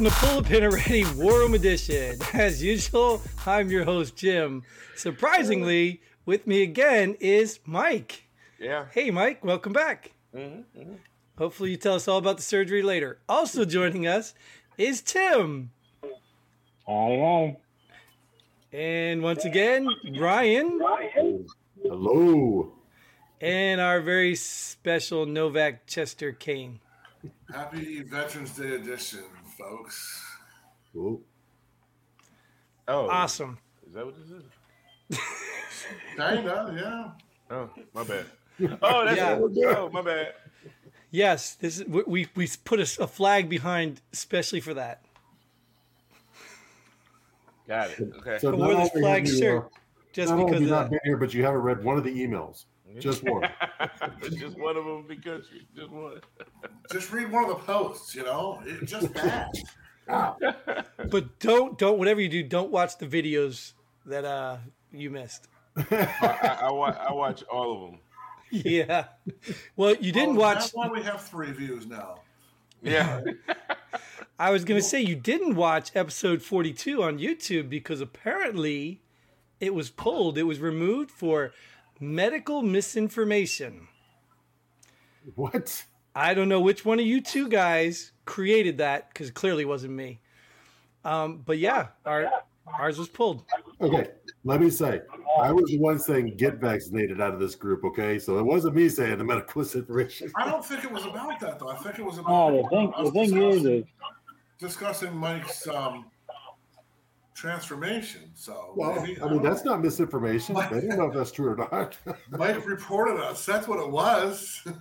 Welcome to Pull the Pin Already War Room Edition. As usual, I'm your host, Jim. Surprisingly, with me again is Mike. Yeah. Hey, Mike, welcome back. Mm-hmm, Hopefully, you tell us all about the surgery later. Also joining us is Tim. Hi, hi. And once again, Ryan. Hello. And our very special Novak Chester Kane. Happy Veterans Day edition, folks. Ooh. Oh, Awesome. Is that what this is? Kinda, yeah. Oh, my bad. Oh, that's Yeah. it. Oh, my bad. Yes, this is we we, we put a, a flag behind especially for that. Got it. Okay. So I wore this flag shirt just not because have you of not that. been here, but you haven't read one of the emails. Just one. just one of them because you just one. Just read one of the posts, you know? It just that. But don't don't whatever you do, don't watch the videos that uh you missed. I, I, watch, I watch all of them. Yeah. Well, you didn't Oh, watch. That's why we have three views now. Yeah. I was gonna say you didn't watch episode forty-two on YouTube because apparently it was pulled. It was removed for medical misinformation. what? I don't know which one of you two guys created that because it clearly wasn't me. Um, but yeah, our ours was pulled. Okay, let me say, I was the one saying get vaccinated out of this group. Okay, so it wasn't me saying the medical misinformation. I don't think it was about that, though. I think it was about Oh, the thing, the thing is, is discussing Mike's um, transformation. So, Well, maybe- I mean that's not misinformation. I don't know if that's true or not. Mike reported us. That's what it was.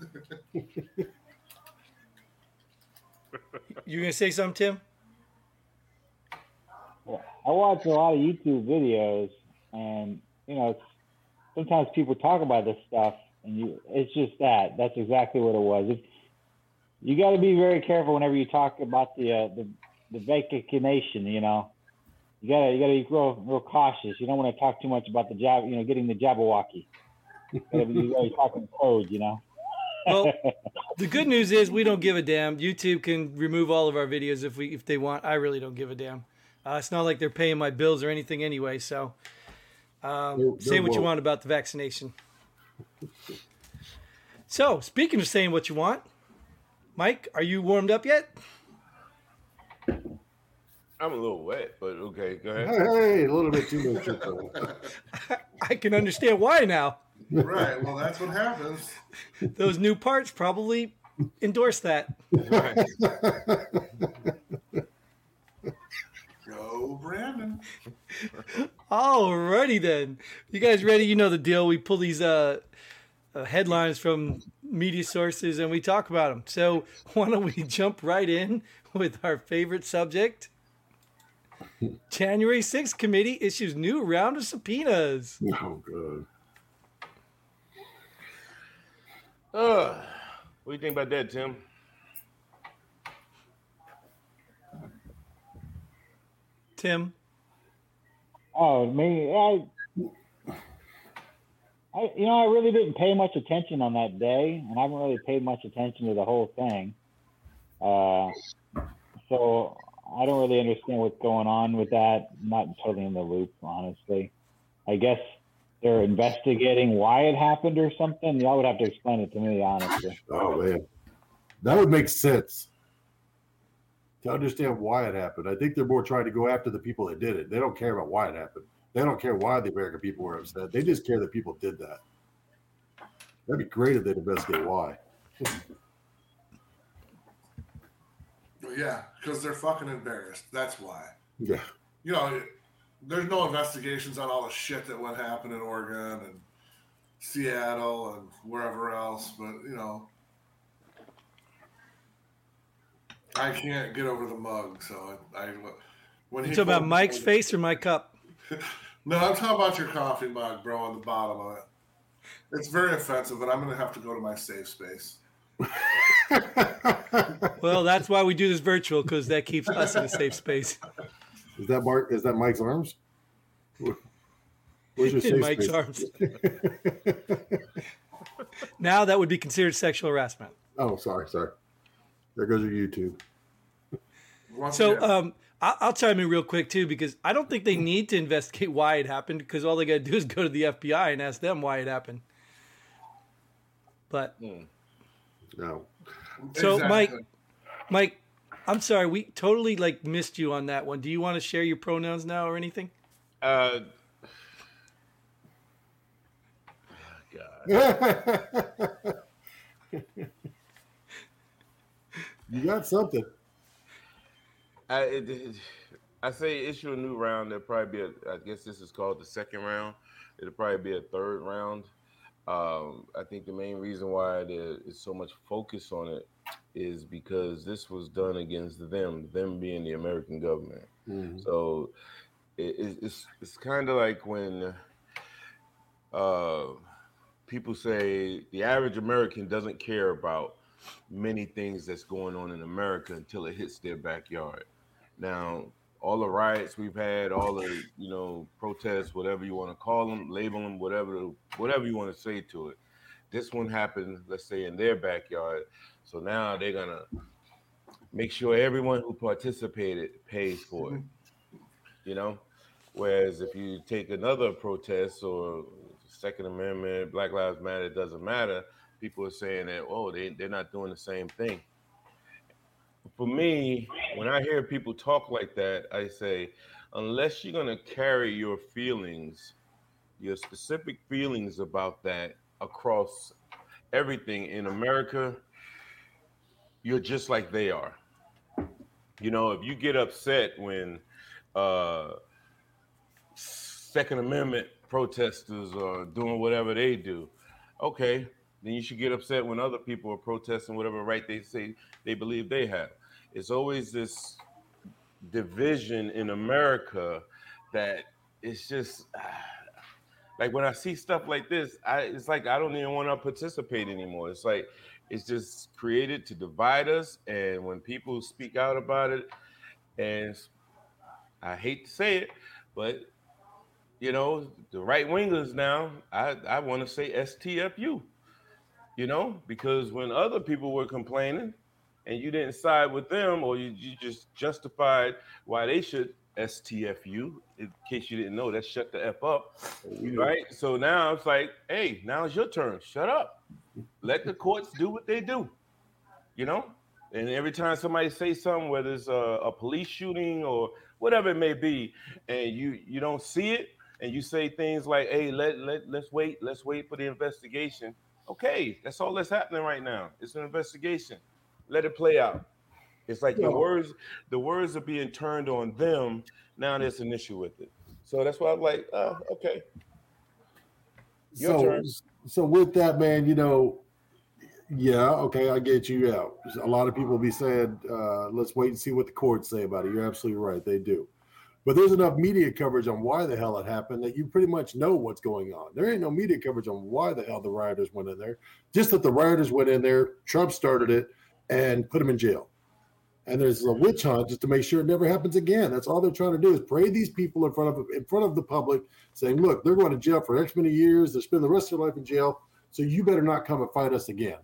You gonna say something, Tim? I watch a lot of YouTube videos, and you know, sometimes people talk about this stuff, and you, it's just that. That's exactly what it was. If, you got to be very careful whenever you talk about the uh, the the vaccination. You know, you gotta you gotta be real real cautious. You don't want to talk too much about the jab. You know, getting the Jabberwocky. you gotta be you gotta talking code. You know. Well, the good news is we don't give a damn. YouTube can remove all of our videos if we if they want. I really don't give a damn. Uh, it's not like they're paying my bills or anything anyway. So, um, They're- say they're what you want about the vaccination. So, speaking of saying what you want, Mike, are you warmed up yet? I'm a little wet, but okay, go ahead. hey, a little bit too much. I can understand why now. right. Well, that's what happens. Those new parts probably endorse that. Right. Go, Brandon. Alrighty then. You guys ready? You know the deal. We pull these uh, uh, headlines from media sources and we talk about them. So why don't we jump right in with our favorite subject? January 6th committee issues new round of subpoenas. oh, good. Uh, what do you think about that, Tim? Tim, Oh, me, I, I, you know, I really didn't pay much attention on that day, and I haven't really paid much attention to the whole thing. Uh, so I don't really understand what's going on with that. I'm not totally in the loop, honestly. I guess they're investigating why it happened or something. Y'all would have to explain it to me, honestly. Oh man, that would make sense to understand why it happened. I think they're more trying to go after the people that did it. They don't care about why it happened. They don't care why the American people were upset. They just care that people did that. That'd be great if they'd investigate why. Well, yeah, because they're fucking embarrassed. That's why. Yeah. You know, there's no investigations on all the shit that went happen in Oregon and Seattle and wherever else, but you know, I can't get over the mug. So I, I when you he talking about pulled- Mike's face or my cup? No, I'm talking about your coffee mug, bro, on the bottom of it. It's very offensive, and I'm gonna have to go to my safe space. Well, that's why we do this virtual because that keeps us in a safe space. Is that Mark? Is that Mike's arms? Where's your In safe Mike's space? arms. Now that would be considered sexual harassment. Oh, sorry, sorry. There goes your YouTube. So um, I- I'll chime in real quick too because I don't think they need to investigate why it happened because all they got to do is go to the FBI and ask them why it happened. But No. So, exactly. Mike- Mike, I'm sorry, we totally like missed you on that one. Do you want to share your pronouns now or anything? Uh, God. you got something. I it, it- I say issue a new round. There'll probably be a. I guess this is called the second round. It'll probably be a third round. Um, I think the main reason why there is so much focus on it is because this was done against them, them being the American government. Mhm. So it, it's it's, it's kind of like when uh, people say the average American doesn't care about many things that's going on in America until it hits their backyard. Now, all the riots we've had, all the you know protests, whatever you want to call them, label them, whatever whatever you want to say to it. This one happened, let's say, in their backyard. So now they're gonna make sure everyone who participated pays for it. You know, whereas if you take another protest or Second Amendment, Black Lives Matter, it doesn't matter. People are saying that oh they they're not doing the same thing. For me, when I hear people talk like that, I say, unless you're gonna carry your feelings, your specific feelings about that across everything in America, you're just like they are. You know, if you get upset when uh, Second Amendment protesters are doing whatever they do, okay, then you should get upset when other people are protesting whatever right they say they believe they have. It's always this division in America that it's just ah, like when I see stuff like this, I it's like I don't even want to participate anymore. It's like it's just created to divide us, and when people speak out about it, and I hate to say it, but you know the right wingers now, I I want to say STFU, you know, because when other people were complaining, and you didn't side with them, or you, you just justified why they should STFU. In case you didn't know, that's shut the f up, right? So now it's like, hey, now it's your turn. Shut up. Let the courts do what they do. You know. And every time somebody says something, whether it's a, a police shooting or whatever it may be, and you you don't see it, and you say things like, "Hey, let let let's wait, let's wait for the investigation." Okay, that's all that's happening right now. It's an investigation. Let it play out. It's like the words, the words are being turned on them. Now there's an issue with it. So that's why I'm like, oh, okay. Your so, turn. so with that, man, you know, yeah, okay, I get you out. A lot of people be saying, uh, let's wait and see what the courts say about it. You're absolutely right, they do. But there's enough media coverage on why the hell it happened that you pretty much know what's going on. There ain't no media coverage on why the hell the rioters went in there. Just that the rioters went in there, Trump started it, and put him in jail. And there's a witch hunt just to make sure it never happens again. That's all they're trying to do is parade these people in front of in front of the public, saying, "Look, they're going to jail for X many years. They're spending the rest of their life in jail. So you better not come and fight us again.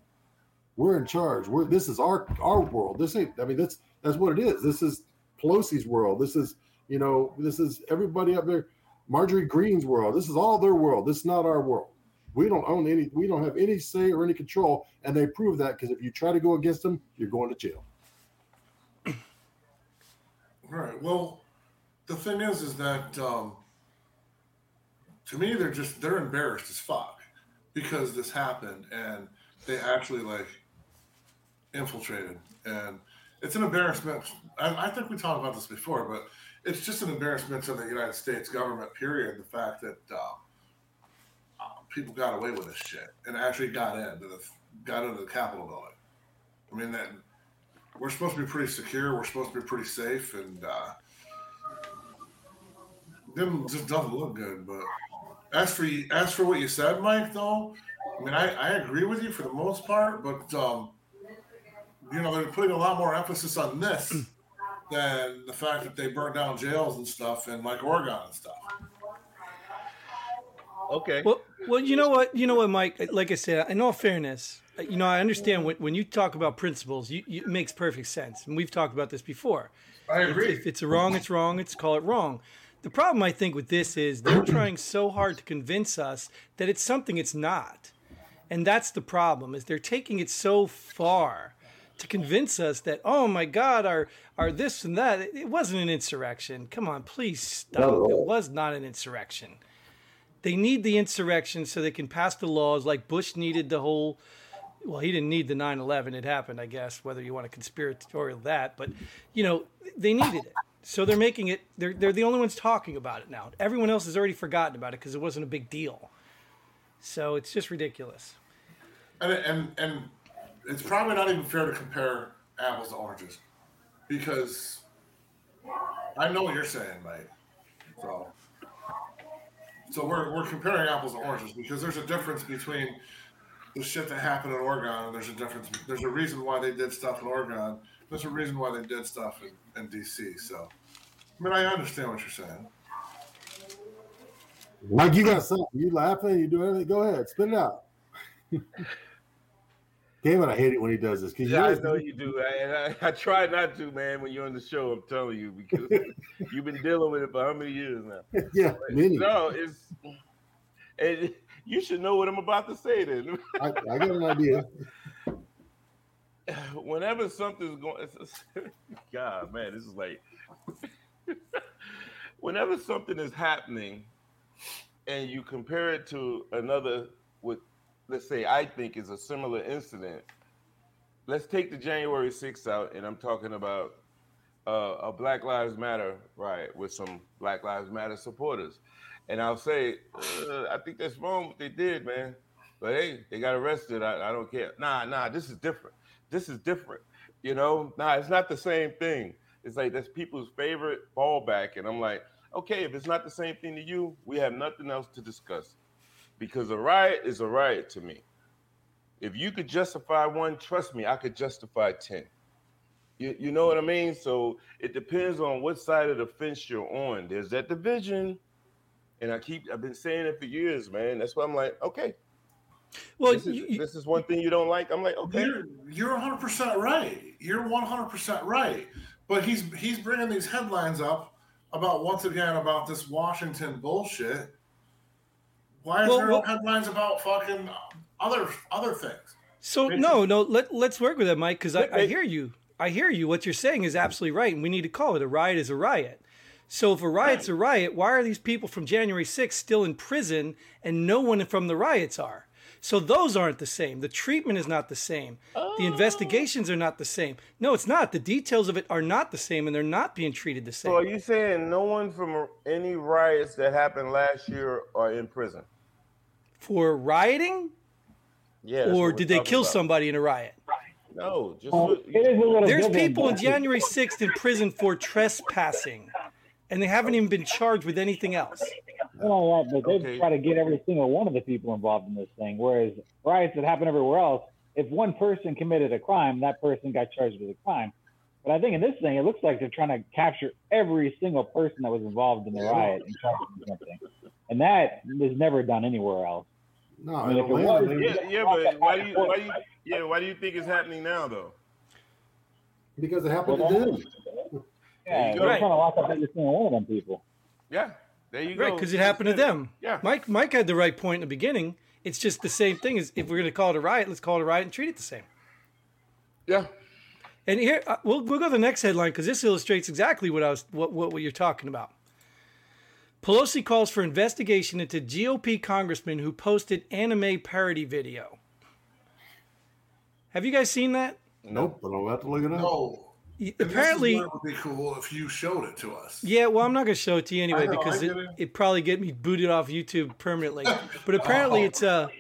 We're in charge. We're this is our our world. This ain't. I mean, that's that's what it is. This is Pelosi's world. This is you know this is everybody up there. Marjorie Greene's world. This is all their world. This is not our world. We don't own any. We don't have any say or any control. And they prove that because if you try to go against them, you're going to jail. Right. Well, the thing is, is that um, to me, they're just they're embarrassed as fuck because this happened and they actually like infiltrated, and it's an embarrassment. I, I think we talked about this before, but it's just an embarrassment to the United States government. Period. The fact that uh, uh, people got away with this shit and actually got into the got into the Capitol building. I mean that we're supposed to be pretty secure. We're supposed to be pretty safe, and uh, just doesn't look good. But as for as for what you said, Mike, though, I mean, I, I agree with you for the most part, but um, you know, they're putting a lot more emphasis on this than the fact that they burned down jails and stuff, and like Oregon and stuff. Okay. Well, well, you know what, you know what, Mike. Like I said, in all fairness, you know, I understand when, when you talk about principles, you, you, it makes perfect sense. And we've talked about this before. I If, agree. if it's wrong, it's wrong. It's call it wrong. The problem I think with this is they're trying so hard to convince us that it's something it's not. And that's the problem is they're taking it so far to convince us that oh my god our our this and that it, it wasn't an insurrection. Come on, please stop. It was not an insurrection. They need the insurrection so they can pass the laws like Bush needed the whole well, he didn't need the 9/11. It happened, I guess, whether you want to conspiratorial that, but you know, they needed it. So they're making it they're they're the only ones talking about it now. Everyone else has already forgotten about it because it wasn't a big deal. So it's just ridiculous. And, and and it's probably not even fair to compare apples to oranges because I know what you're saying, mate. So so we're we're comparing apples to oranges because there's a difference between the shit that happened in Oregon and there's a difference there's a reason why they did stuff in Oregon. There's a reason why they did stuff in, in DC. So I mean I understand what you're saying. Mike, you got something. You laughing? You doing anything? Go ahead, spit it out. Damn it, I hate it when he does this. Yeah, I you know you do, and I, I try not to, man. When you're on the show, I'm telling you because you've been dealing with it for how many years now? yeah, many. No, it's and you should know what I'm about to say. Then, I, I got an idea. whenever something's going, God, man, this is like, whenever something is happening, and you compare it to another, what let's say I think is a similar incident. Let's take the January 6th out, and I'm talking about uh, a Black Lives Matter riot with some Black Lives Matter supporters. And I'll say, uh, I think that's wrong what they did, man. But hey, they got arrested. I, I don't care. Nah, nah, this is different. This is different. You know, nah, it's not the same thing. It's like that's people's favorite fallback. And I'm like, okay, if it's not the same thing to you, we have nothing else to discuss. Because a riot is a riot to me. If you could justify one, trust me, I could justify 10. You, you know what I mean? So it depends on what side of the fence you're on. There's that division. And I keep I've been saying it for years, man. That's why I'm like, okay, Well, this is, you, you- this is one thing you don't like. I'm like, okay. You're you're 100 percent right. You're 100 percent right. But he's he's bringing these headlines up about once again about this Washington bullshit. Why is Well, there no well- headlines about fucking other other things? So Richard? no, no. Let let's work with that, Mike, because I, I hear you. I hear you. What you're saying is absolutely right, and we need to call it a riot is a riot. So if a riot's a riot, why are these people from January 6th still in prison and no one from the riots are? So those aren't the same. The treatment is not the same. The oh. investigations are not the same. No, it's not. The details of it are not the same, and they're not being treated the same. So are you saying no one from any riots that happened last year are in prison? For rioting, Yeah. or did they kill about. somebody in a riot? No, just oh, Well, it is a little There's people on January 6th in prison for trespassing, and they haven't even been charged with anything else. Not only that, but they Okay. try to get every single one of the people involved in this thing. Whereas riots that happen everywhere else, if one person committed a crime, that person got charged with a crime. But I think in this thing, it looks like they're trying to capture every single person that was involved in the riot and charge them something. And that is never done anywhere else. No, I mean, if it Atlanta, was- they- yeah, yeah, but why do you why do you yeah why do you think it's happening now though? because it happened to them. Yeah, you they're go. to lock up every single one of them people. Yeah, there you Right, go. because it happened to them. Yeah. Mike Mike had the right point in the beginning. It's just the same thing as if we're going to call it a riot, let's call it a riot and treat it the same. Yeah. And here uh, we'll we'll go to the next headline because this illustrates exactly what I was what, what what you're talking about. Pelosi calls for investigation into GOP congressman who posted anime parody video. Have you guys seen that? Nope, but I'll have to look it up. No. Y- this is Apparently, where it would be cool if you showed it to us. Yeah, well, I'm not going to show it to you anyway know, because it, it. it probably get me booted off YouTube permanently. But apparently, Oh. it's a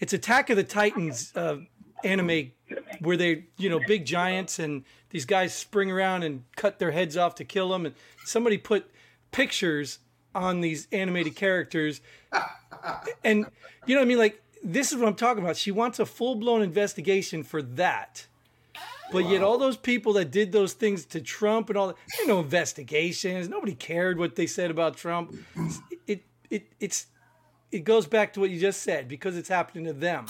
it's Attack of the Titans uh, anime where they you know big giants and these guys spring around and cut their heads off to kill them. And somebody put pictures on these animated characters, and you know what I mean. Like this is what I'm talking about. She wants a full blown investigation for that. But yet, all those people that did those things to Trump and all that, there are no investigations. Nobody cared what they said about Trump. It, it, it's, it goes back to what you just said because it's happening to them.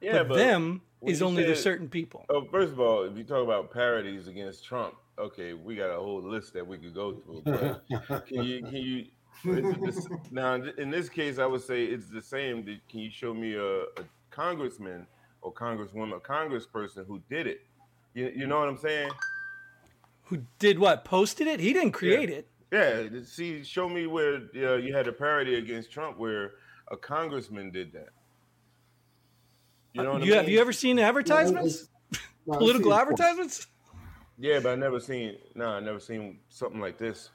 Yeah, but, them, is you only the said- certain people. Oh, first of all, if you talk about parodies against Trump, okay, we got a whole list that we could go through. But can you can you this- now in this case, I would say it's the same. Can you show me a, a congressman or congresswoman, a congressperson who did it? You, you know what I'm saying? Who did what? Posted it? He didn't create it. Yeah. See, show me where uh, you had a parody against Trump where a congressman did that. You know what you I have you ever seen advertisements? Political advertisements? Yeah, but I never seen. No, I never seen something like this.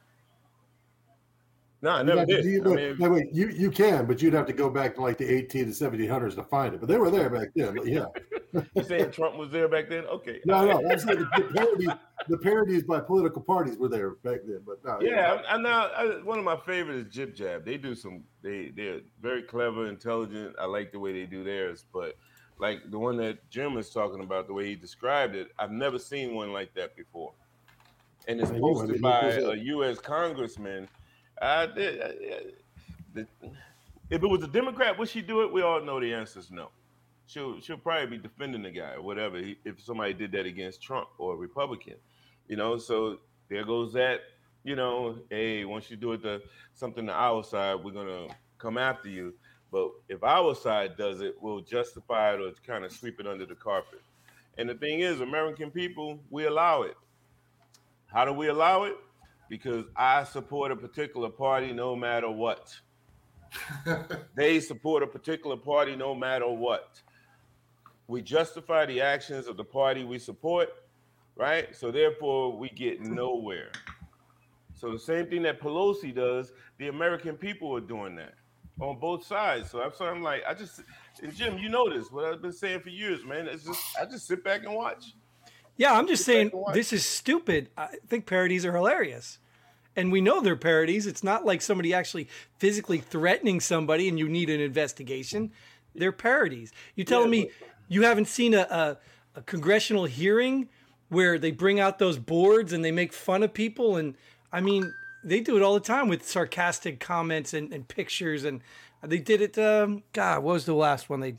No, I never did. you- I mean, no, wait, you, you can, but you'd have to go back to like the 18 to 1700s to find it. But they were there back then. Yeah. you saying Trump was there back then? Okay. No, no. The, the, parody, the parodies by political parties were there back then. But no, Yeah, I'm now I, one of my favorites is Jib Jab. They do some. They they're very clever, intelligent. I like the way they do theirs. But like the one that Jim is talking about, the way he described it, I've never seen one like that before. And it's Yeah, you went- posted by a. U.S. congressman. I did. If it was a Democrat, would she do it? We all know the answer is no. She'll she'll probably be defending the guy or whatever if somebody did that against Trump or a Republican. You know, so there goes that. You know, hey, once you do it to something to our side, we're gonna come after you. But if our side does it, we'll justify it or kind of sweep it under the carpet. And the thing is, American people, we allow it. How do we allow it? Because I support a particular party no matter what. they support a particular party no matter what. We justify the actions of the party we support, right? So therefore, we get nowhere. So the same thing that Pelosi does, the American people are doing that on both sides. So I'm, so I'm like, I just, and Jim, you know this, what I've been saying for years, man. It's just, I just sit back and watch. Yeah, I'm just Sit saying this is stupid. I think parodies are hilarious. And we know they're parodies. It's not like somebody actually physically threatening somebody and you need an investigation. They're parodies. You telling me you haven't seen a, a, a congressional hearing where they bring out those boards and they make fun of people? And I mean, they do it all the time with sarcastic comments and, and pictures. And they did it. Um, God, what was the last one? They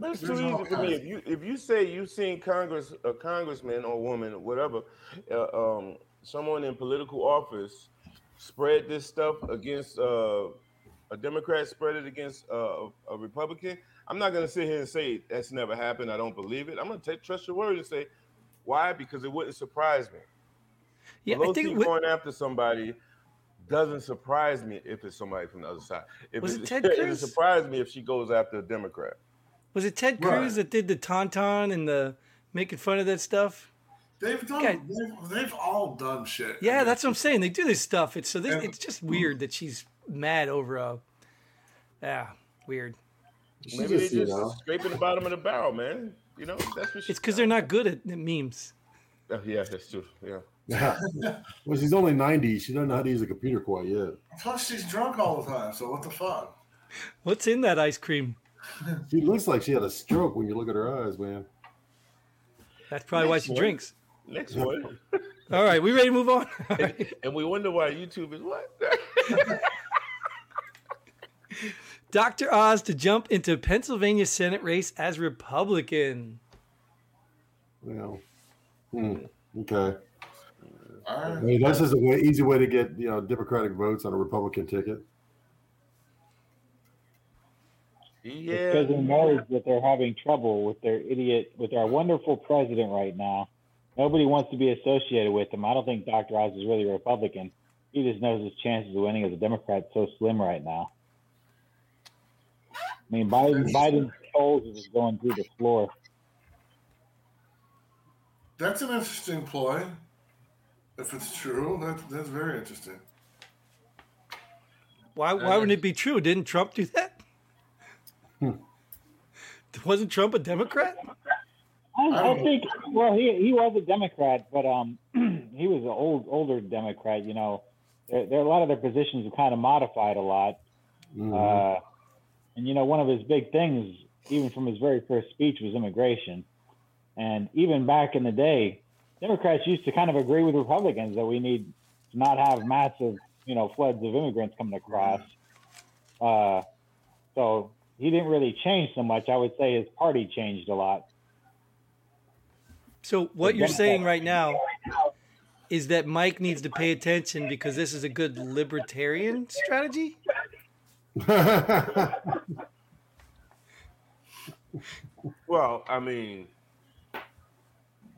That's too easy for me. If you if you say you've seen Congress, a congressman or woman, or whatever, uh, um, someone in political office spread this stuff against uh, a Democrat, spread it against uh, a Republican, I'm not going to sit here and say that's never happened. I don't believe it. I'm going to take trust your word and say why because it wouldn't surprise me. yeah, I Pelosi think it, wa- going after somebody doesn't surprise me if it's somebody from the other side. If Was it it, Ted it Cruz? surprise me if she goes after a Democrat. Was it Ted Cruz Right. that did the tauntaun and the making fun of that stuff? They've done. Okay. They've, they've all done shit. Yeah, that's what I'm saying. They do this stuff. It's so this, And- it's just weird that she's mad over a. Yeah, weird. She Maybe just, they you just know, scraping the bottom of the barrel, man. You know, that's what she. It's because they're not good at memes. Oh, yeah, that's true. Yeah. yeah. well, she's only 90. She doesn't know how to use a computer quite yet. Plus, she's drunk all the time. So what the fuck? What's in that ice cream? She looks like she had a stroke when you look at her eyes, man. That's probably why she one. drinks. Next one. All right, we ready to move on? All right. and we wonder why YouTube is what? Dr. Oz to jump into Pennsylvania Senate race as Republican. Well, hmm, okay. All I right. mean, that's just a way, easy way to get you know Democratic votes on a Republican ticket. Yeah. because they knows that they're having trouble with their idiot, with our wonderful president right now. Nobody wants to be associated with him. I don't think Dr. Oz is really a Republican. He just knows his chances of winning as a Democrat so slim right now. I mean, Biden, Biden's polls are just going through the floor. That's an interesting ploy. If it's true, that's that's very interesting. Why, why wouldn't it be true? Didn't Trump do that? Wasn't Trump a Democrat? I, I think. Well, he he was a Democrat, but um, he was an old older Democrat. You know, there, there a lot of their positions have kind of modified a lot. Mhm. Uh, and you know, one of his big things, even from his very first speech, was immigration. And even back in the day, Democrats used to kind of agree with Republicans that we need to not have massive, you know, floods of immigrants coming across. Uh, so he didn't really change so much. I would say his party changed a lot. So what you're saying right now is that Mike needs to pay attention because this is a good libertarian strategy. Well, I mean,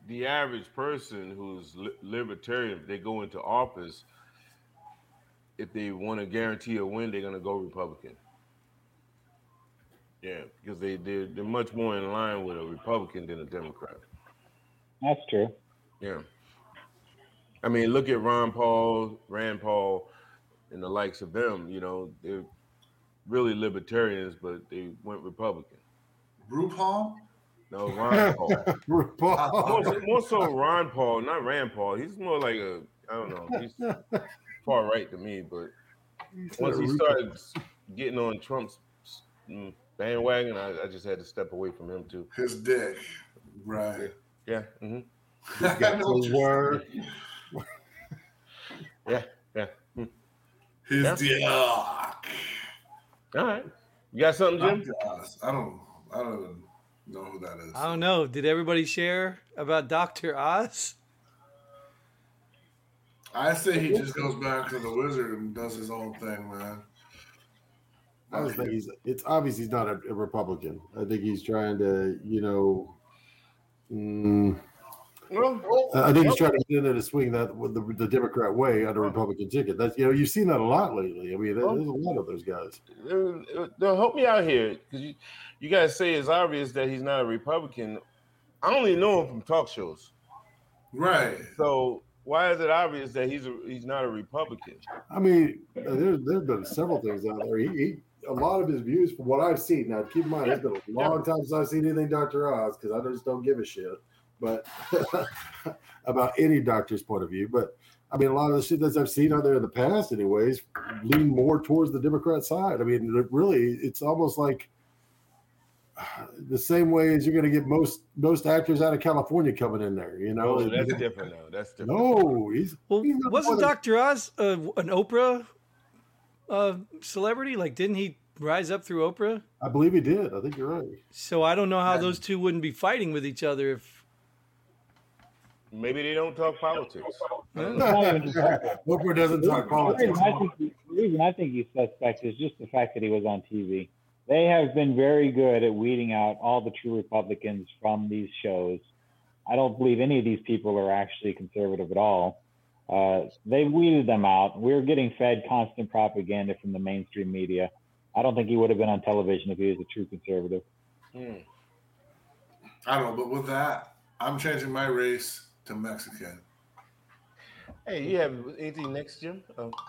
the average person who's libertarian, if they go into office, if they want to guarantee a win, they're going to go Republican. Yeah, because they they're, they're much more in line with a Republican than a Democrat. That's true. Yeah. I mean, look at Ron Paul, Rand Paul, and the likes of them. You know, they're really libertarians, but they went Republican. RuPaul? No, Ron Paul. RuPaul. more, so- more so Ron Paul, not Rand Paul. He's more like a I don't know. He's far right to me, but once he started getting on Trump's mm, bandwagon, I, I just had to step away from him too. His dick. Right. Yeah, Mm-hmm. I know what you're Word. yeah, yeah. mm. His Yeah. dick. All right, you got something, Jim? I don't. I don't even know who that is. I don't know. Did everybody share about Doctor Oz? I say he just goes back to the wizard and does his own thing, man. I just think he's. It's obvious he's not a, a Republican. I think he's trying to, you know. mm, Well, I think he's trying to get in there to swing that with the, the Democrat way on a Republican ticket. That's you know you've seen that a lot lately. I mean, there- there's a lot of those guys. uh, help me out here because you, you guys say it's obvious that he's not a Republican. I only know him from talk shows. Right. So why is it obvious that he's a, he's not a Republican? I mean, uh, there's there's been several things out there. He, he a lot of his views from what I've seen. Now, keep in mind, it's been a long time since I've seen anything Dr. Oz because I just don't give a shit. But about any doctor's point of view, but I mean, a lot of the shit that I've seen out there in the past, anyways, lean more towards the Democrat side. I mean, it really, it's almost like the same way as you're going to get most most actors out of California coming in there. You know, Oh, that's different now. That's different. no, he's Well, he's wasn't Doctor Oz uh, an Oprah uh, celebrity? Like, didn't he rise up through Oprah? I believe he did. I think you're right. So I don't know how those two wouldn't be fighting with each other if. Maybe they don't talk politics. Huh? not Oprah doesn't talk politics. I think, the reason I think he's suspect is just the fact that he was on TV. They have been very good at weeding out all the true Republicans from these shows. I don't believe any of these people are actually conservative at all. Uh, they weeded them out. We're getting fed constant propaganda from the mainstream media. I don't think he would have been on television if he was a true conservative. Hmm. I don't know, but with that, I'm changing my race to Mexican. Hey, you have anything next, Jim? Oh.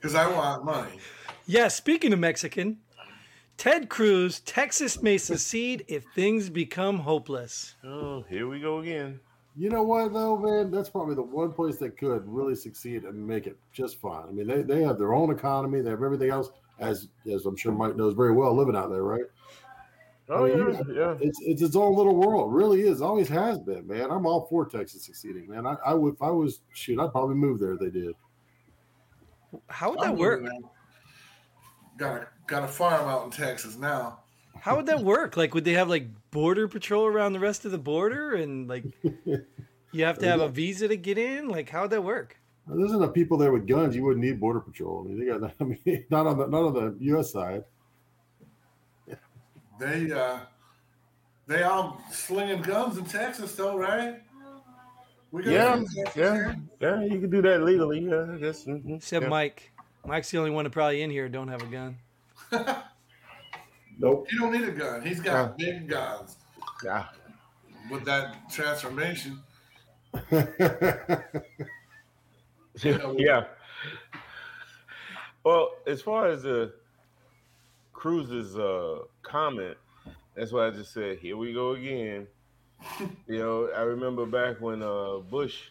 Because I want money. Yeah, speaking of Mexican, Ted Cruz, Texas may secede if things become hopeless. oh, here we go again. You know what though, man? That's probably the one place that could really succeed and make it just fine. I mean, they, they have their own economy, they have everything else, as as I'm sure Mike knows very well, living out there, right? Oh Oh, yeah, yeah. yeah. It's it's its own little world. It really is. Always has been, man. I'm all for Texas succeeding, man. I, I would if I was shoot, I'd probably move there if they did. How would I'm that work? moving. Got a got a farm out in Texas now. How would that work? Like, would they have like border patrol around the rest of the border, and like you have to have a visa to get in? Like, how would that work? There's enough people there with guns. You wouldn't need border patrol. I mean, they got. That I mean, not on the not on the U.S. side. They uh they all slinging guns in Texas though, right? We got Yeah, a few Texas yeah, yeah. You can do that legally. Yeah, I guess. mhm, Except yeah. Mike. Mike's the only one that probably in here don't have a gun. Nope. He don't need a gun. He's got big guns. Yeah. With that transformation, yeah. Well, as far as the Cruz's uh, comment, that's why I just said, "Here we go again." you know, I remember back when uh, Bush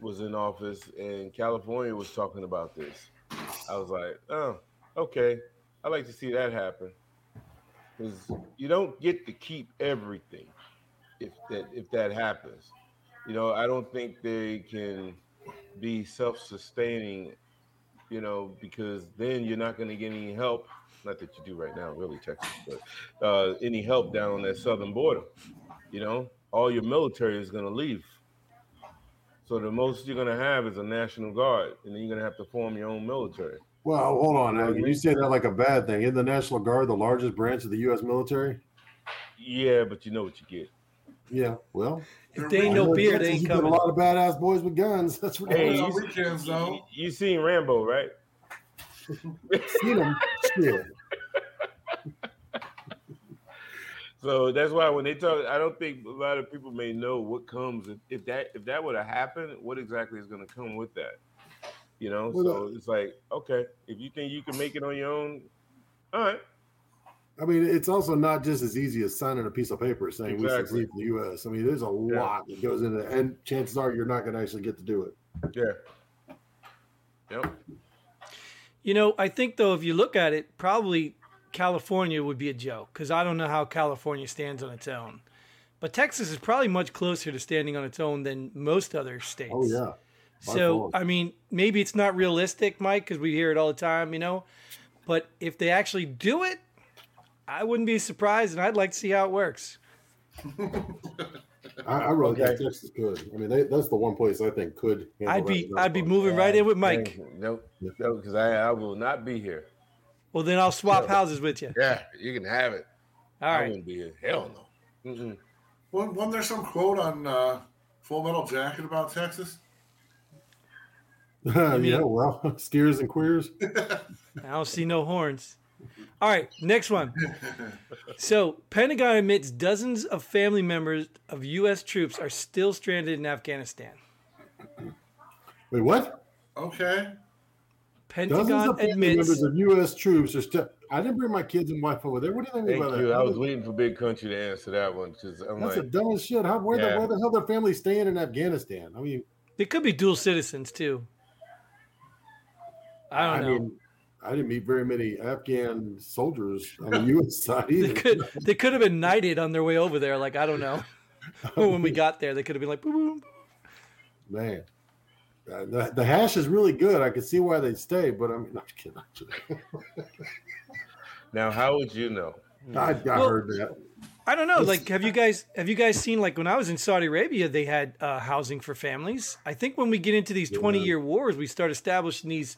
was in office and California was talking about this. I was like, "Oh, okay. I like to see that happen." Because you don't get to keep everything if that if that happens. You know, I don't think they can be self-sustaining you know, because then you're not going to get any help. Not that you do right now, really, Texas, but uh, any help down on that southern border. You know, all your military is going to leave. So the most you're going to have is a national guard, and then you're going to have to form your own military. Well, hold on. You now. what You say that like a bad thing. Isn't the National Guard the largest branch of the U.S. military? Yeah, but you know what you get. Yeah. Well, If they ain't no I beer, Texas, they ain't you got coming. A lot of badass boys with guns. That's what Hey, Hey, you on see- weekends though. You seen Rambo, right? seen him. Shit. So that's why when they talk, I don't think a lot of people may know what comes if, if that if that would have happened. What exactly is going to come with that? You know, Well, so it's like okay, if you think you can make it on your own, all right. I mean, it's also not just as easy as signing a piece of paper saying we Exactly. succeed for the U.S. I mean, there's a Yeah. lot that goes into it, and chances are you're not going to actually get to do it. Yeah. Yep. You know, I think though, if you look at it, probably California would be a joke because I don't know how California stands on its own. But Texas is probably much closer to standing on its own than most other oh, states. Oh yeah. By So, far. I mean, maybe it's not realistic, Mike, because we hear it all the time, you know. But if they actually do it, I wouldn't be surprised, and I'd like to see how it works. I, I really Okay. think Texas could. I mean, they, that's the one place I think could. I'd be, I'd be moving right in with Mike. Thank you. Nope. No, because I, I will not be here. Well, then I'll swap Yeah. houses with you. Yeah, you can have it. All I right. wouldn't be here. Hell no. Mm-mm. Wasn't, wasn't there some quote on uh, Full Metal Jacket about Texas? yeah, mean- well, steers and queers. I don't see no horns. All right, next one. So, Pentagon admits dozens of family members of U.S. troops are still stranded in Afghanistan. Wait, what? Okay. Dozens Pentagon of family admits members of U.S. troops are still. I didn't bring my kids and wife over there. What do you think Thank about you. that? I was waiting for Big Country to answer that one because I'm That's like, the dumbest shit. How, where, Yeah. the, where the hell their family staying in Afghanistan? I mean, they could be dual citizens too. I don't I know. mean, I didn't meet very many Afghan soldiers on the U.S. side they either. could they could have been knighted on their way over there. Like I don't know. when we got there, they could have been like, boom, boom. Man, Uh, the, the hash is really good. I can see why they stay, but I mean, I'm kidding. I'm kidding. now how would you know? I, I Well, heard that. I don't know. It's- Like, have you guys have you guys seen like when I was in Saudi Arabia, they had uh, housing for families. I think when we get into these twenty year wars, we start establishing these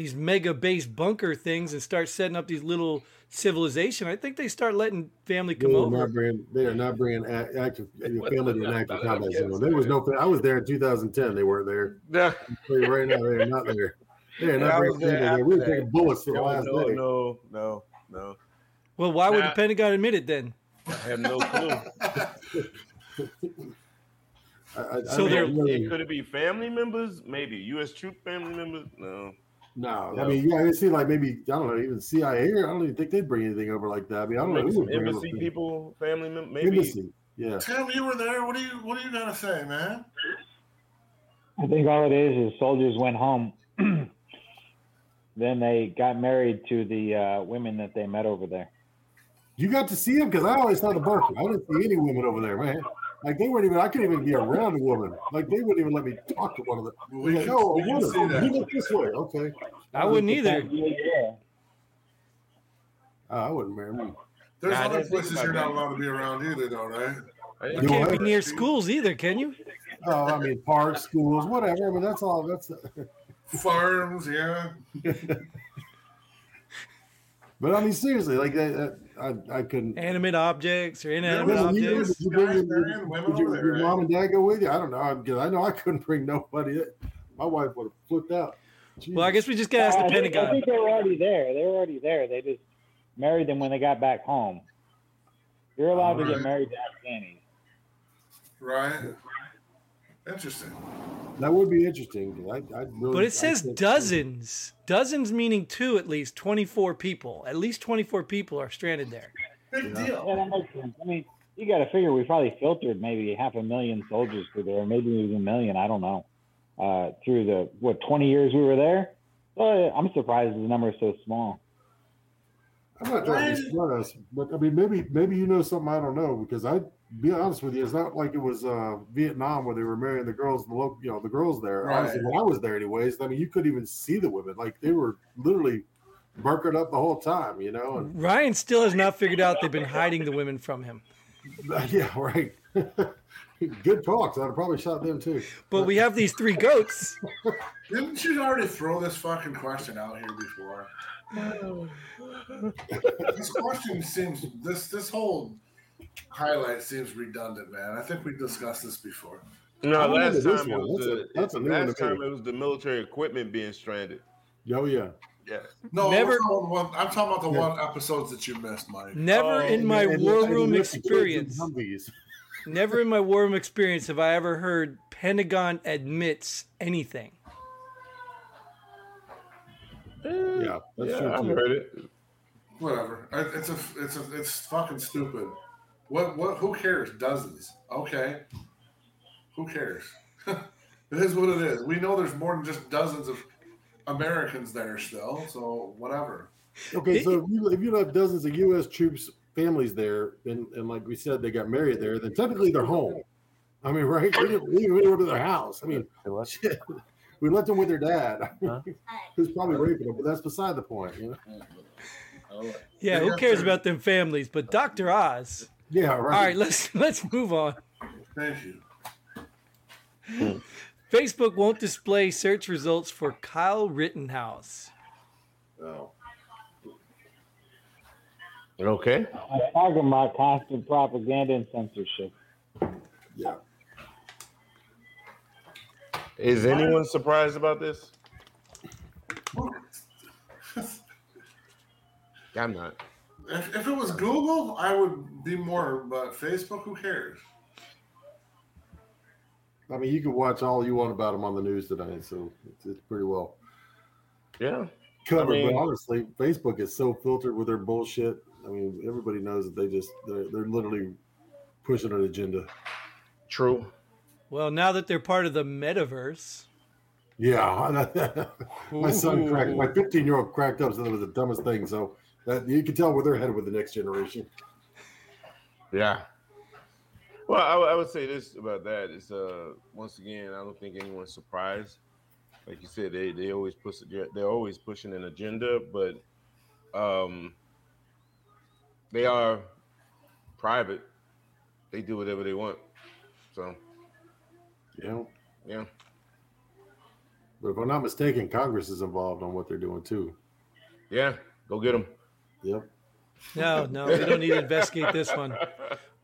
these mega base bunker things and start setting up these little civilization. I think they start letting family come are over. not bringing. They are not bringing a- active family the to an active I don't combat zone. There was no. I was there in 2010. They weren't there. No, right now, they are not there. They are Yeah, not bringing there there. We were taking bullets for the no, last no, day. no, no, no. Well, why would the Pentagon admit it then? I have no clue. I, I, So I they're- really- could it be family members? Maybe U.S. troop family members? No. No, Yeah. I mean, yeah, it seemed like maybe I don't know, even CIA. Or I don't even think they'd bring anything over like that. I mean, I don't know Maybe who some embassy people, family members. Maybe. Embassy, yeah. Tim, you were there. What do you What do you gotta say, man? I think all it is is soldiers went home. then they got married to the uh, women that they met over there. You got to see them because I always thought of Berkeley. I didn't see any women over there, man. Like they weren't even. I couldn't even be around a woman. Like they wouldn't even let me talk to one of them. We Like, can- oh, a can see woman. that. You look this way, okay. I wouldn't either. Yeah. Uh, I wouldn't marry me. There's Nah, other places you're not allowed to be around either, though, right? You You can't what? be near schools either, can you? Oh, I mean, parks, schools, whatever. I mean, that's all. That's. Farms, yeah. But I mean, seriously, like I, I, I couldn't. Animate objects or inanimate Yeah, Listen, you- objects. did you bring Guys your- there and women did your- your mom and dad go with you? I don't know. Because I know I couldn't bring nobody. In. My wife would have flipped out. Well, I guess we just gotta ask Uh, the I, think, I Pentagon. think they were already there. They were already there. They just married them when they got back home. You're allowed to get Alright. married to Afghanis. Right. Interesting. that would be interesting. I, I really, But it says can't- dozens. Dozens meaning two at least, 24 people. At least 24 people are stranded there. Big Yeah. deal. Yeah, that makes sense. I mean, you got to figure we probably filtered maybe half a million soldiers through there, maybe even a million. I don't know. Uh, through the what 20 years we were there. Well, I'm surprised the number is so small. I'm not trying to be smart ass, but I mean, maybe maybe you know something I don't know because I be honest with you, it's not like it was uh, Vietnam where they were marrying the girls, the local, you know, the girls there. Right. Honestly, when I was there, anyways, I mean, you couldn't even see the women; like they were literally burkered up the whole time, you know. And Ryan still has not figured out they've been hiding the women from him. yeah, right. Good talks. I'd have probably shot them too. But we have these three goats. Didn't you already throw this fucking question out here before? this question seems this this whole highlight seems redundant, man. I think we discussed this before. No, I last time it was That's a- the that's a new one last to time it was the military equipment being stranded. Oh yeah. Yeah. No, Never- I'm, talking about, one- I'm talking about the Yeah. one episodes that you missed, Mike. Never Oh, in my And- and- war room let the kids in experience, never in my war room experience have I ever heard Pentagon admits anything. Yeah, that's yeah, true I've heard it. Whatever. I- It's a it's a it's fucking stupid. What what? Who cares? Dozens. Okay. Who cares? it is what it is. We know there's more than just dozens of Americans there still. So whatever. Okay, so if you, if you have dozens of U.S. troops families there, and, and like we said, they got married there, then technically they're home. I mean, right? We didn't, we didn't to their house. I mean, shit. We left them with their dad, who's probably raping them, but that's beside the point. You know? Yeah, who cares about them families? But Dr. Oz. Yeah, right. All right. right, let's let's move on. Thank you. Facebook won't display search results for Kyle Rittenhouse. Oh. Okay. I'm talking about constant propaganda and censorship. Yeah. Is anyone surprised about this? I'm not. If, if it was Google, I would be more. But Facebook, who cares? I mean, you can watch all you want about them on the news tonight, so it's, it's pretty well Yeah. covered. I mean- but honestly, Facebook is so filtered with their bullshit. I mean, everybody knows that they just they're, they're literally pushing an agenda. True. Well, now that they're part of the metaverse, Yeah, my son cracked. My 15 year old cracked up, so that was the dumbest thing. So that you can tell where they're headed with the next generation. Yeah. Well, I, would- I would say this about that is, uh, once again, I don't think anyone's surprised. Like you said, they they always push they're always pushing an agenda, but um, they are private. They do whatever they want. So yeah, yeah, but if I'm not mistaken, Congress is involved on what they're doing too. yeah, go get them. Yep. no, no, we don't need to investigate this one.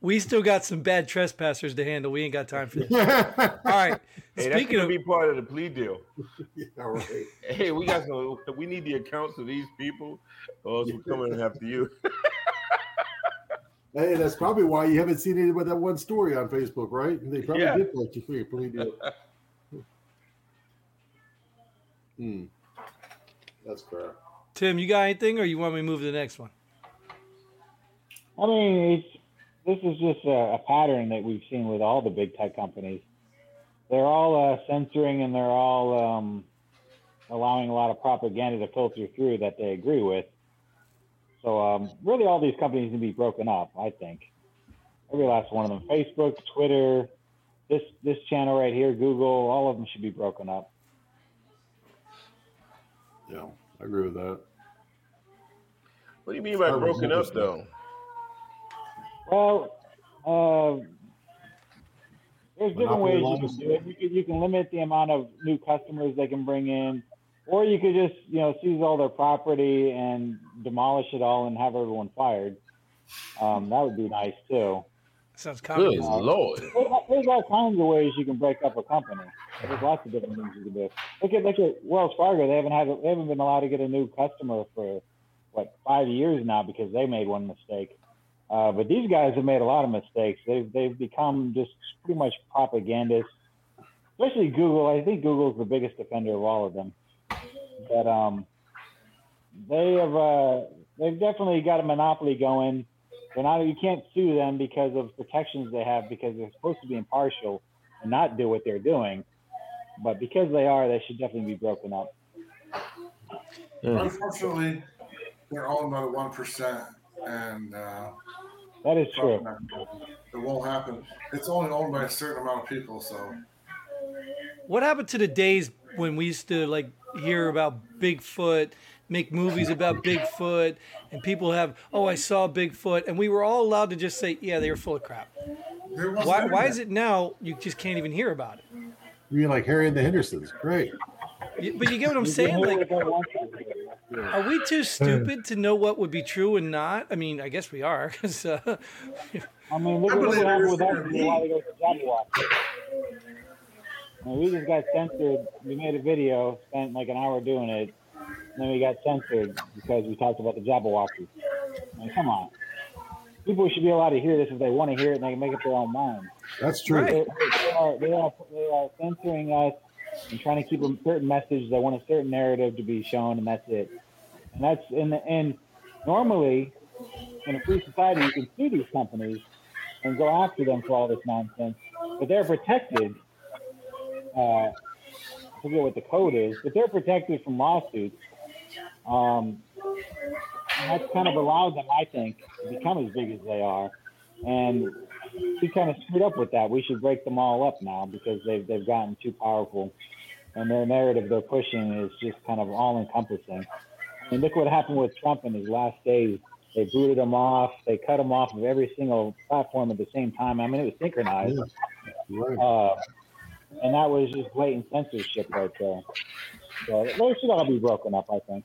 We still got some bad trespassers to handle. We ain't got time for this. All right. Hey, that's Speaking gonna of, be part of the plea deal. All right. Hey, we got some. We need the accounts of these people, or else we're coming after you. Hey, that's probably why you haven't seen any about that one story on Facebook, right? They probably Yeah. did let you free. Plea deal. Hmm. That's crap. Tim, you got anything, or you want me to move to the next one? I mean, it's, this is just a, a pattern that we've seen with all the big tech companies. They're all uh, censoring and they're all um, allowing a lot of propaganda to filter through that they agree with. So, um, really, all these companies need to be broken up. I think every last one of them: Facebook, Twitter, this this channel right here, Google. All of them should be broken up. Yeah, I agree with that. What do you mean by Sorry, broken up, though? Well, uh, there's different ways you can do it. You can, you can limit the amount of new customers they can bring in, or you could just you know seize all their property and demolish it all and have everyone fired. Um, that would be nice too. Sounds Good communist. lord. There's, there's all kinds of ways you can break up a company. There's lots of different things you can do. Look at look at Wells Fargo. They haven't had they haven't been allowed to get a new customer for what five years now because they made one mistake. Uh, but these guys have made a lot of mistakes. They've they've become just pretty much propagandists. Especially Google. I think Google's the biggest offender of all of them. But um, they have uh, they've definitely got a monopoly going. They're not. You can't sue them because of protections they have because they're supposed to be impartial and not do what they're doing. But because they are, they should definitely be broken up. Unfortunately, they're owned by the one percent, and uh, That is true. it won't happen. It's only owned by a certain amount of people, so What happened to the days when we used to like hear about Bigfoot, make movies about Bigfoot, and people have, oh, I saw Bigfoot, and we were all allowed to just say, yeah, they were full of crap. Why, why is it now you just can't even hear about it? You mean like Harry and the Hendersons? Great. But you get what I'm saying? Like, what they want you to hear. are we too stupid to know what would be true and not? I mean, I guess we are, because uh, I mean, look, I at look what happened with is us gonna a be. while ago with Jabberwocky. I mean, we just got censored. We made a video, spent like an hour doing it, and then we got censored because we talked about the Jabberwocky. I mean, come on. People should be allowed to hear this if they want to hear it and they can make up their own mind. That's true. They, they, are, they, are, they are censoring us and trying to keep a certain message. They want a certain narrative to be shown, and that's it. And that's and and normally in a free society, you can sue these companies and go after them for all this nonsense, but they're protected. Uh, I forget what the code is, but they're protected from lawsuits. Um, that's kind of allowed them, I think, to become as big as they are. And we kind of screwed up with that. We should break them all up now because they've they've gotten too powerful, and their narrative they're pushing is just kind of all encompassing. And look what happened with Trump in his last days. They booted him off. They cut him off of every single platform at the same time. I mean, it was synchronized, Right. uh, and that was just blatant censorship right there. So they should all be broken up. I think.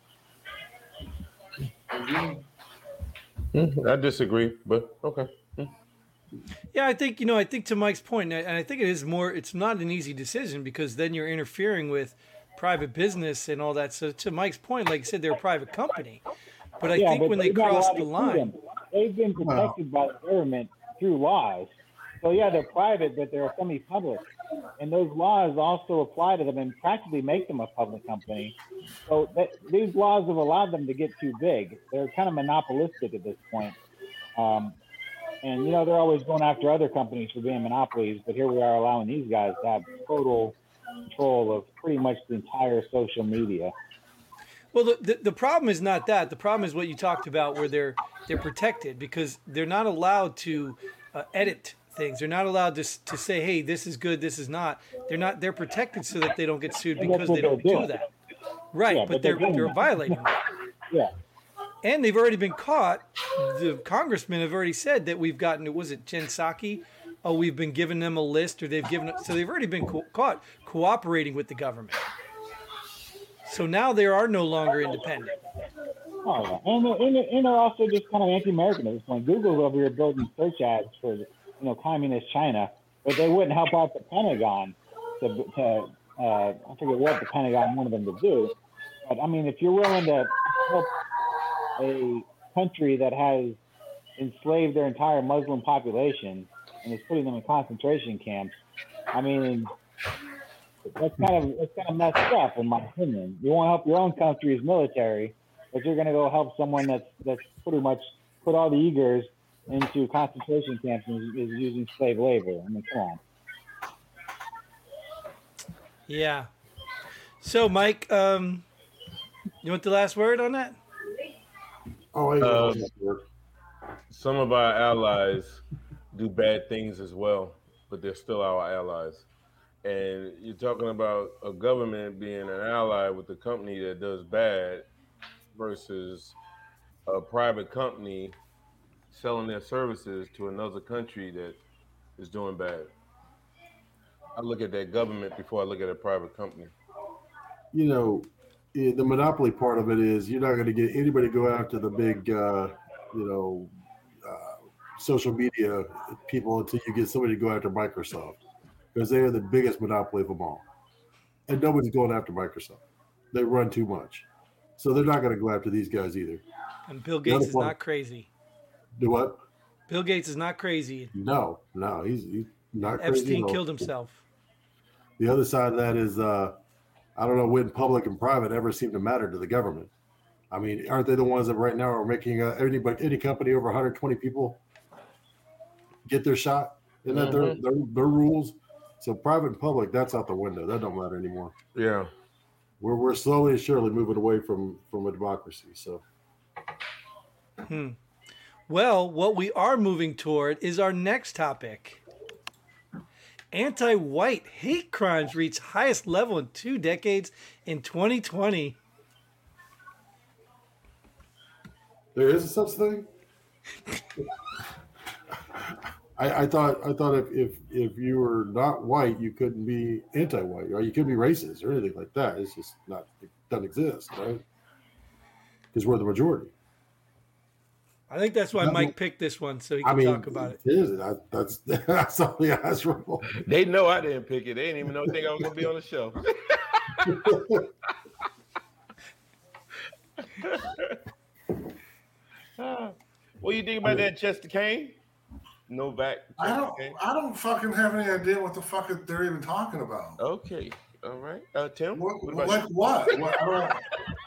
Mm-hmm. I disagree, but okay. Mm. Yeah, I think you know. I think to Mike's point, and I think it is more. It's not an easy decision because then you're interfering with private business and all that. So to Mike's point, like I said, they're a private company, but I yeah, think but when they cross the line, them. they've been protected by the government through laws. So yeah, they're private, but they're semi-public, and those laws also apply to them and practically make them a public company. So that, these laws have allowed them to get too big. They're kind of monopolistic at this point. Um, and you know they're always going after other companies for being monopolies, but here we are allowing these guys to have total control of pretty much the entire social media. Well, the, the, the problem is not that. The problem is what you talked about, where they're they're protected because they're not allowed to uh, edit things. They're not allowed to to say, "Hey, this is good, this is not." They're not. They're protected so that they don't get sued because they don't do that. Right, Yeah, but, but they're they're they're violating that. Yeah. And they've already been caught. The congressmen have already said that we've gotten. Was it Jen Psaki? Oh, we've been giving them a list, or they've given. So they've already been co- caught cooperating with the government. So now they are no longer independent. Oh, yeah. and, they're- and, they're- and they're also just kind of anti-American at this point. Google's over here building search ads for you know communist China, but they wouldn't help out the Pentagon to, to uh, I forget what the Pentagon wanted them to do. But I mean, if you're willing to help a country that has enslaved their entire Muslim population and is putting them in concentration camps, I mean, that's kind of that's kind of messed up, in my opinion. You want to help your own country's military, but you're going to go help someone that's that's pretty much put all the Uyghurs into concentration camps is, is using slave labor. I mean, come on. Yeah. So, Mike, um, you want the last word on that? Oh, I Um, Some of our allies do bad things as well, but they're still our allies. And you're talking about a government being an ally with a company that does bad versus a private company selling their services to another country that is doing bad. I look at that government before I look at a private company. you know, the monopoly part of it is you're not going to get anybody to go after the big, uh, you know, uh, social media people until you get somebody to go after Microsoft because they are the biggest monopoly of them all. And nobody's going after Microsoft. They run too much. So they're not going to go after these guys either. And Bill Gates is not crazy. Do what? Bill Gates is not crazy. No, no, he's, he's not crazy. Epstein killed himself. The other side of that is, uh, I don't know when public and private ever seem to matter to the government. I mean, aren't they the ones that right now are making uh, anybody, any company over 120 people get their shot? Isn't that their, their, their rules? So private and public, that's out the window. That don't matter anymore. Yeah. We're, we're slowly and surely moving away from from a democracy. So Well, what we are moving toward is our next topic. Anti white hate crimes reach highest level in two decades in 2020. There is a such thing. I, I thought I thought if, if if you were not white, you couldn't be anti-white, or you couldn't be racist or anything like that. It's just not it doesn't exist, right? Because we're the majority. I think that's why Mike picked this one so he I can mean, talk about it. is. That, that's that's something that's wrong. They know I didn't pick it. They didn't even know think I was gonna be on the show. what do you think about that, Chester Kane? Novak. I don't. Kane? I don't fucking have any idea what the fuck they're even talking about. Okay, all right. Uh, Tim, What, what like you? what? what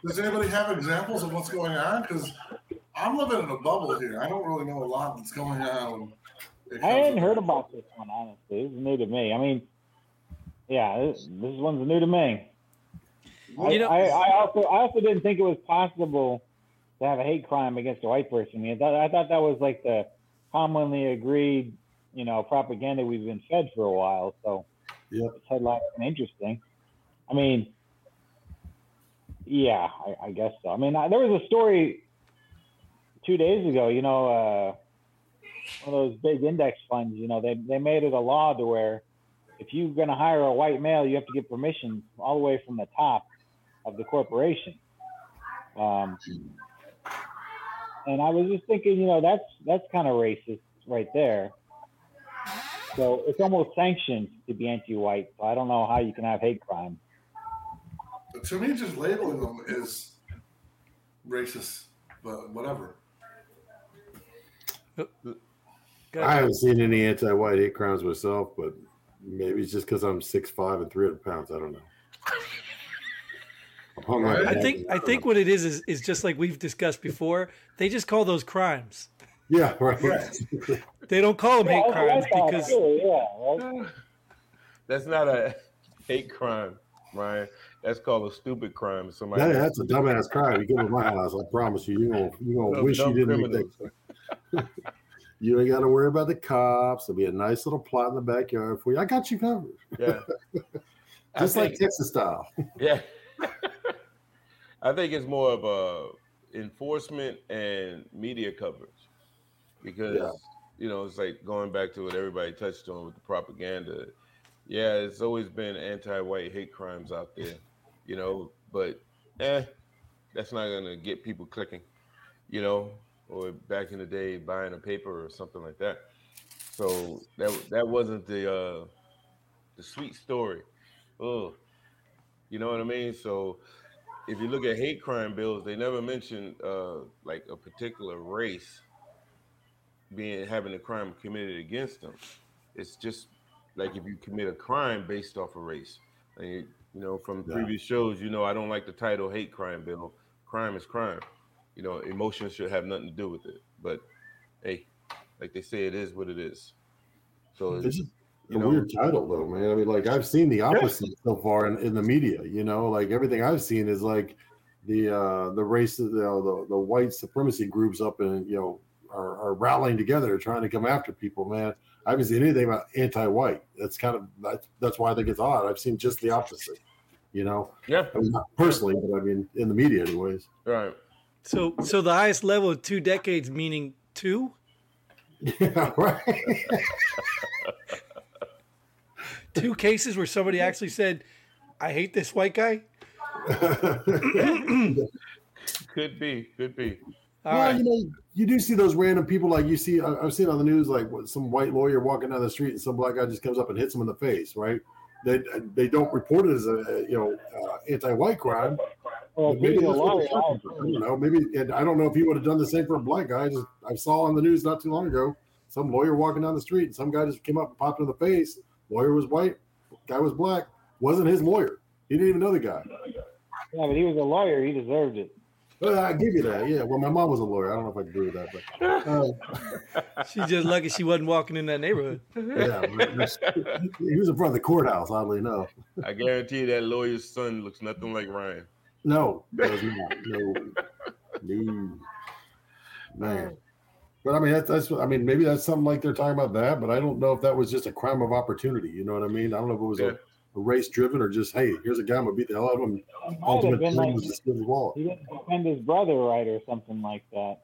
does anybody have examples of what's going on? Because I'm living in a bubble here. I don't really know a lot that's going on. I hadn't to- heard about this one honestly. This is new to me. I mean, yeah, this, this one's new to me. I, You know- I, I also I also didn't think it was possible to have a hate crime against a white person. I mean, I thought, I thought that was like the commonly agreed, you know, propaganda we've been fed for a while. So Yep. this headline is interesting. I mean, yeah, I, I guess so. I mean, I, there was a story two days ago. You know, uh, one of those big index funds. You know, they they made it a law to where if you're going to hire a white male, you have to get permission all the way from the top of the corporation. Um, and I was just thinking, you know, that's that's kind of racist right there. So it's almost sanctioned to be anti-white. So I don't know how you can have hate crime. To me, just labeling them is racist, but whatever. I haven't seen any anti-white hate crimes myself, but maybe it's just because I'm six five and three hundred pounds. I don't know. I'm hung like I that. think I think what it is is is just like we've discussed before. They just call those crimes. Yeah, right. Right. They don't call them hate crimes like because yeah. That's not a hate crime, Ryan. That's called a stupid crime. Somebody That- that's a dumbass crime. You come to my house, I promise you, you gonna you gonna Dumb- wish you didn't make criminals. that. you ain't got to worry about the cops. There'll be a nice little plot in the backyard for you. I got you covered, Yeah. Just like Texas style. Yeah. I think it's more of a enforcement and media coverage because Yeah. you know it's like going back to what everybody touched on with the propaganda. Yeah, it's always been anti-white hate crimes out there, you know, but eh, that's not gonna get people clicking, you know, or back in the day buying a paper or something like that. So that that wasn't the uh the sweet story. Oh, you know what I mean? So if you look at hate crime bills, they never mention uh, like a particular race being having a crime committed against them. It's just like if you commit a crime based off of race. And you, you know, from Yeah. previous shows, you know, I don't like the title hate crime bill. Crime is crime. You know, emotions should have nothing to do with it. But hey, like they say, it is what it is. So It's just you a know, weird title though, man. I mean, like I've seen the opposite so far in, in the media. You know, like everything I've seen is like the uh the race, you know, the the white supremacy groups up and you know are, are rallying together trying to come after people. Man, I haven't seen anything about anti-white. That's kind of that's that's why I think it's odd. I've seen just the opposite. You know, yeah, I mean, not personally, but I mean in the media, anyways. right. So so the highest level of two decades meaning two. Yeah, right. Two cases where somebody actually said, "I hate this white guy." Could be, could be. All well, right. you know, you do see those random people like you see. I- I've seen on the news like what, some white lawyer walking down the street and some black guy just comes up and hits him in the face. Right? They they don't report it as a, a, you know uh, anti-white crime. Well, maybe maybe a that's what lawyer. they're talking about. I don't know. Maybe and I don't know if he would have done the same for a black guy. I just I saw on the news not too long ago some lawyer walking down the street and some guy just came up and popped him in the face. Lawyer was white, guy was black. Wasn't his lawyer. He didn't even know the guy. Yeah, but he was a lawyer. He deserved it. Well, I give you that. Yeah. Well, my mom was a lawyer. I don't know if I can agree with that, but uh, She's just lucky she wasn't walking in that neighborhood. yeah, he was in front of the courthouse. Oddly enough. I guarantee you that lawyer's son looks nothing like Ryan. No, it was not. No, no. Man. But I mean, that's, that's I mean, maybe that's something like they're talking about that, but I don't know if that was just a crime of opportunity. You know what I mean? I don't know if it was Yeah. a, a race driven or just, hey, here's a guy, I'm gonna beat the hell out of him. It might have Ultimate been like was just his wallet. he didn't defend his brother right or something like that.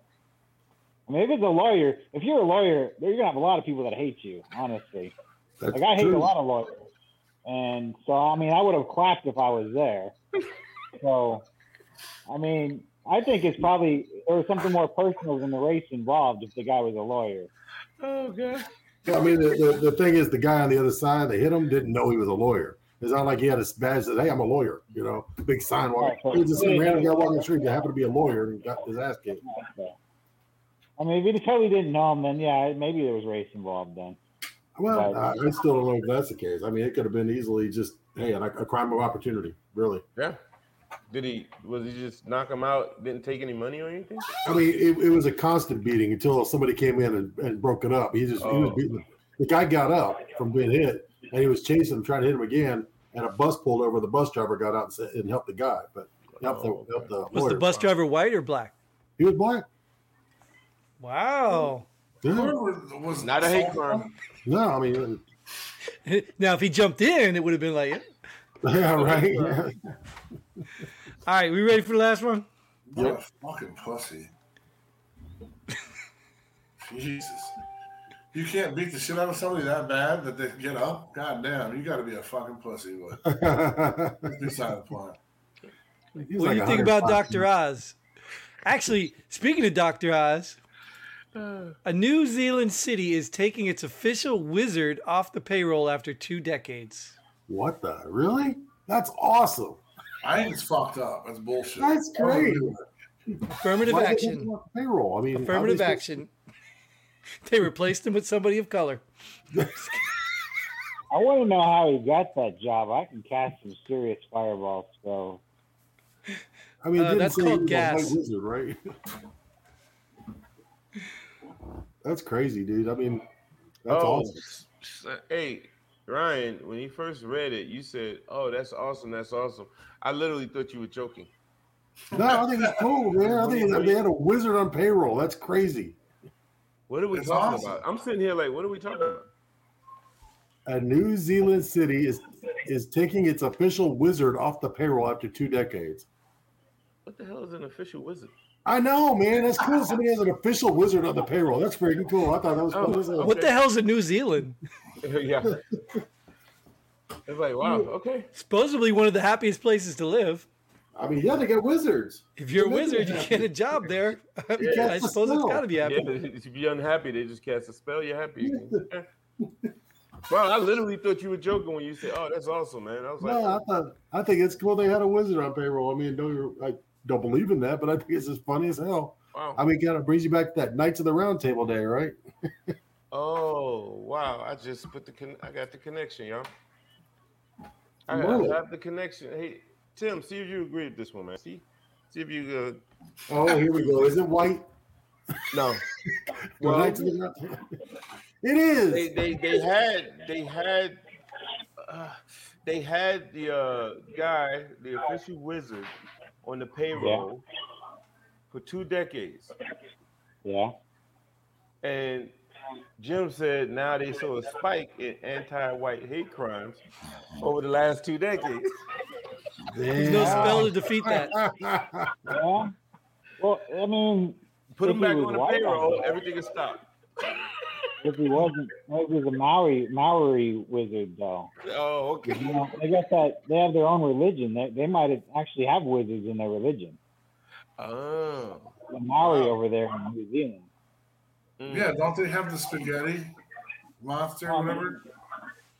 I mean, if it's a lawyer, if you're a lawyer, you're gonna have a lot of people that hate you. Honestly, That's like I hate true. a lot of lawyers, and so I mean, I would have clapped if I was there. So, I mean, I think it's probably there was something more personal than the race involved if the guy was a lawyer. Oh god. Yeah, I mean, the, the, the thing is, the guy on the other side, they hit him, didn't know he was a lawyer. It's not like he had a badge that, hey, I'm a lawyer, you know, big sign. Walking. Right, He was just some random guy walking the street that happened to be a lawyer and got his ass kicked. I mean, if he totally didn't know him, then yeah, maybe there was race involved then. Well, Right. I, I still don't know if that's the case. I mean, it could have been easily just, hey, a, a crime of opportunity, really. Yeah. Did he was he just knock him out? Didn't take any money or anything? I mean, it, it was a constant beating until somebody came in and, and broke it up. He just he was Oh. beating. The guy got up from being hit, and he was chasing him, trying to hit him again. And a bus pulled over. The bus driver got out and, said, and helped the guy, but helped the, Oh, helped the Was the bus driver white or black? He was black. Wow. Yeah. Was Not a hate crime. No, I mean, uh, now, if he jumped in, it would have been like, yeah, right. Yeah. all right, we ready for the last one? What Yep. a fucking pussy. Jesus. You can't beat the shit out of somebody that bad that they get up? God damn, you gotta be a fucking pussy. But beside the point. He's what like do you think about Dr. Oz? Actually, speaking of Dr. Oz, uh. a New Zealand city is taking its official wizard off the payroll after two decades. What the? Really? That's awesome. I think it's fucked up. That's bullshit. That's I great. Affirmative Why did they take action. him off the Payroll. I mean, Affirmative obviously- action. They replaced him with somebody of color. I want to know how he got that job. I can cast some serious fireballs. So I mean, Uh, that's called he a gas. wizard, right? that's crazy, dude. I mean, that's oh, awesome. s- s- hey, Ryan, when you first read it, you said, "Oh, that's awesome. That's awesome." I literally thought you were joking. No, I think it's cool, man. I think they had a wizard on payroll. That's crazy. What are we It's talking awesome. about? I'm sitting here like, what are we talking about? A New Zealand city is is taking its official wizard off the payroll after two decades. What the hell is an official wizard? I know, man. That's cool. Somebody has an official wizard on the payroll. That's freaking cool. I thought that was Oh, cool. as hell. What the hell's in New Zealand? yeah. It's like, wow, okay. Supposedly one of the happiest places to live. I mean, yeah, they got wizards. If you're a wizard, you it get a job there. I suppose it's got to be Yeah, happy. if you're unhappy, they just cast a spell. You're happy. Yeah. Bro, I literally thought you were joking when you said, "Oh, that's awesome, man." I was like, No, I thought I think it's cool they had a wizard on payroll. I mean, don't I don't believe in that, but I think it's as funny as hell. "Wow." I mean, kind of brings you back to that Knights of the Round Table day, right? Oh, wow! I just put the con- I got the connection, y'all. I, Love I have the connection. Hey, Tim, see if you agree with this one, man. See, see if you. Oh, here we go. Is it white? Uh, no. The Well, Knights of the Round Table. It is. they they they had they had uh, they had the uh, guy, the official wizard, on the payroll for two decades, yeah, and Jim said now they saw a spike in anti-white hate crimes over the last two decades. There's no spell to defeat that. yeah. Well, I mean, Put If him back on the white, payroll, everything is stopped. if he wasn't, if he was a Maori Maori wizard though. Oh, okay. You know, they got that. They have their own religion. They they might have actually have wizards in their religion. Oh. The Maori Wow. over there in New Zealand. Mm. Yeah, don't they have the spaghetti monster or whatever?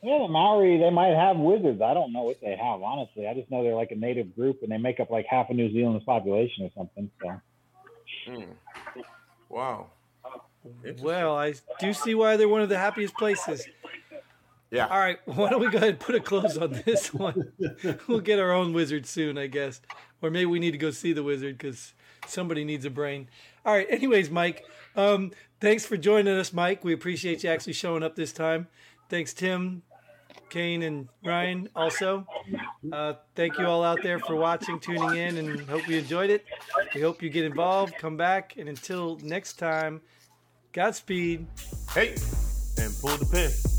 Yeah, the Maori, they might have wizards. I don't know what they have, honestly. I just know they're like a native group and they make up like half of New Zealand's population or something. So, Mm. Wow. Well, I do see why they're one of the happiest places. Yeah. All right, why don't we go ahead and put a close on this one? We'll get our own wizard soon, I guess. Or maybe we need to go see the wizard because somebody needs a brain. All right, anyways, Mike, um, thanks for joining us, Mike. We appreciate you actually showing up this time. Thanks, Tim. Kane and Ryan also. Uh, thank you all out there for watching, tuning in, and hope you enjoyed it. We hope you get involved, come back, and until next time, Godspeed. Hey, and pull the pin.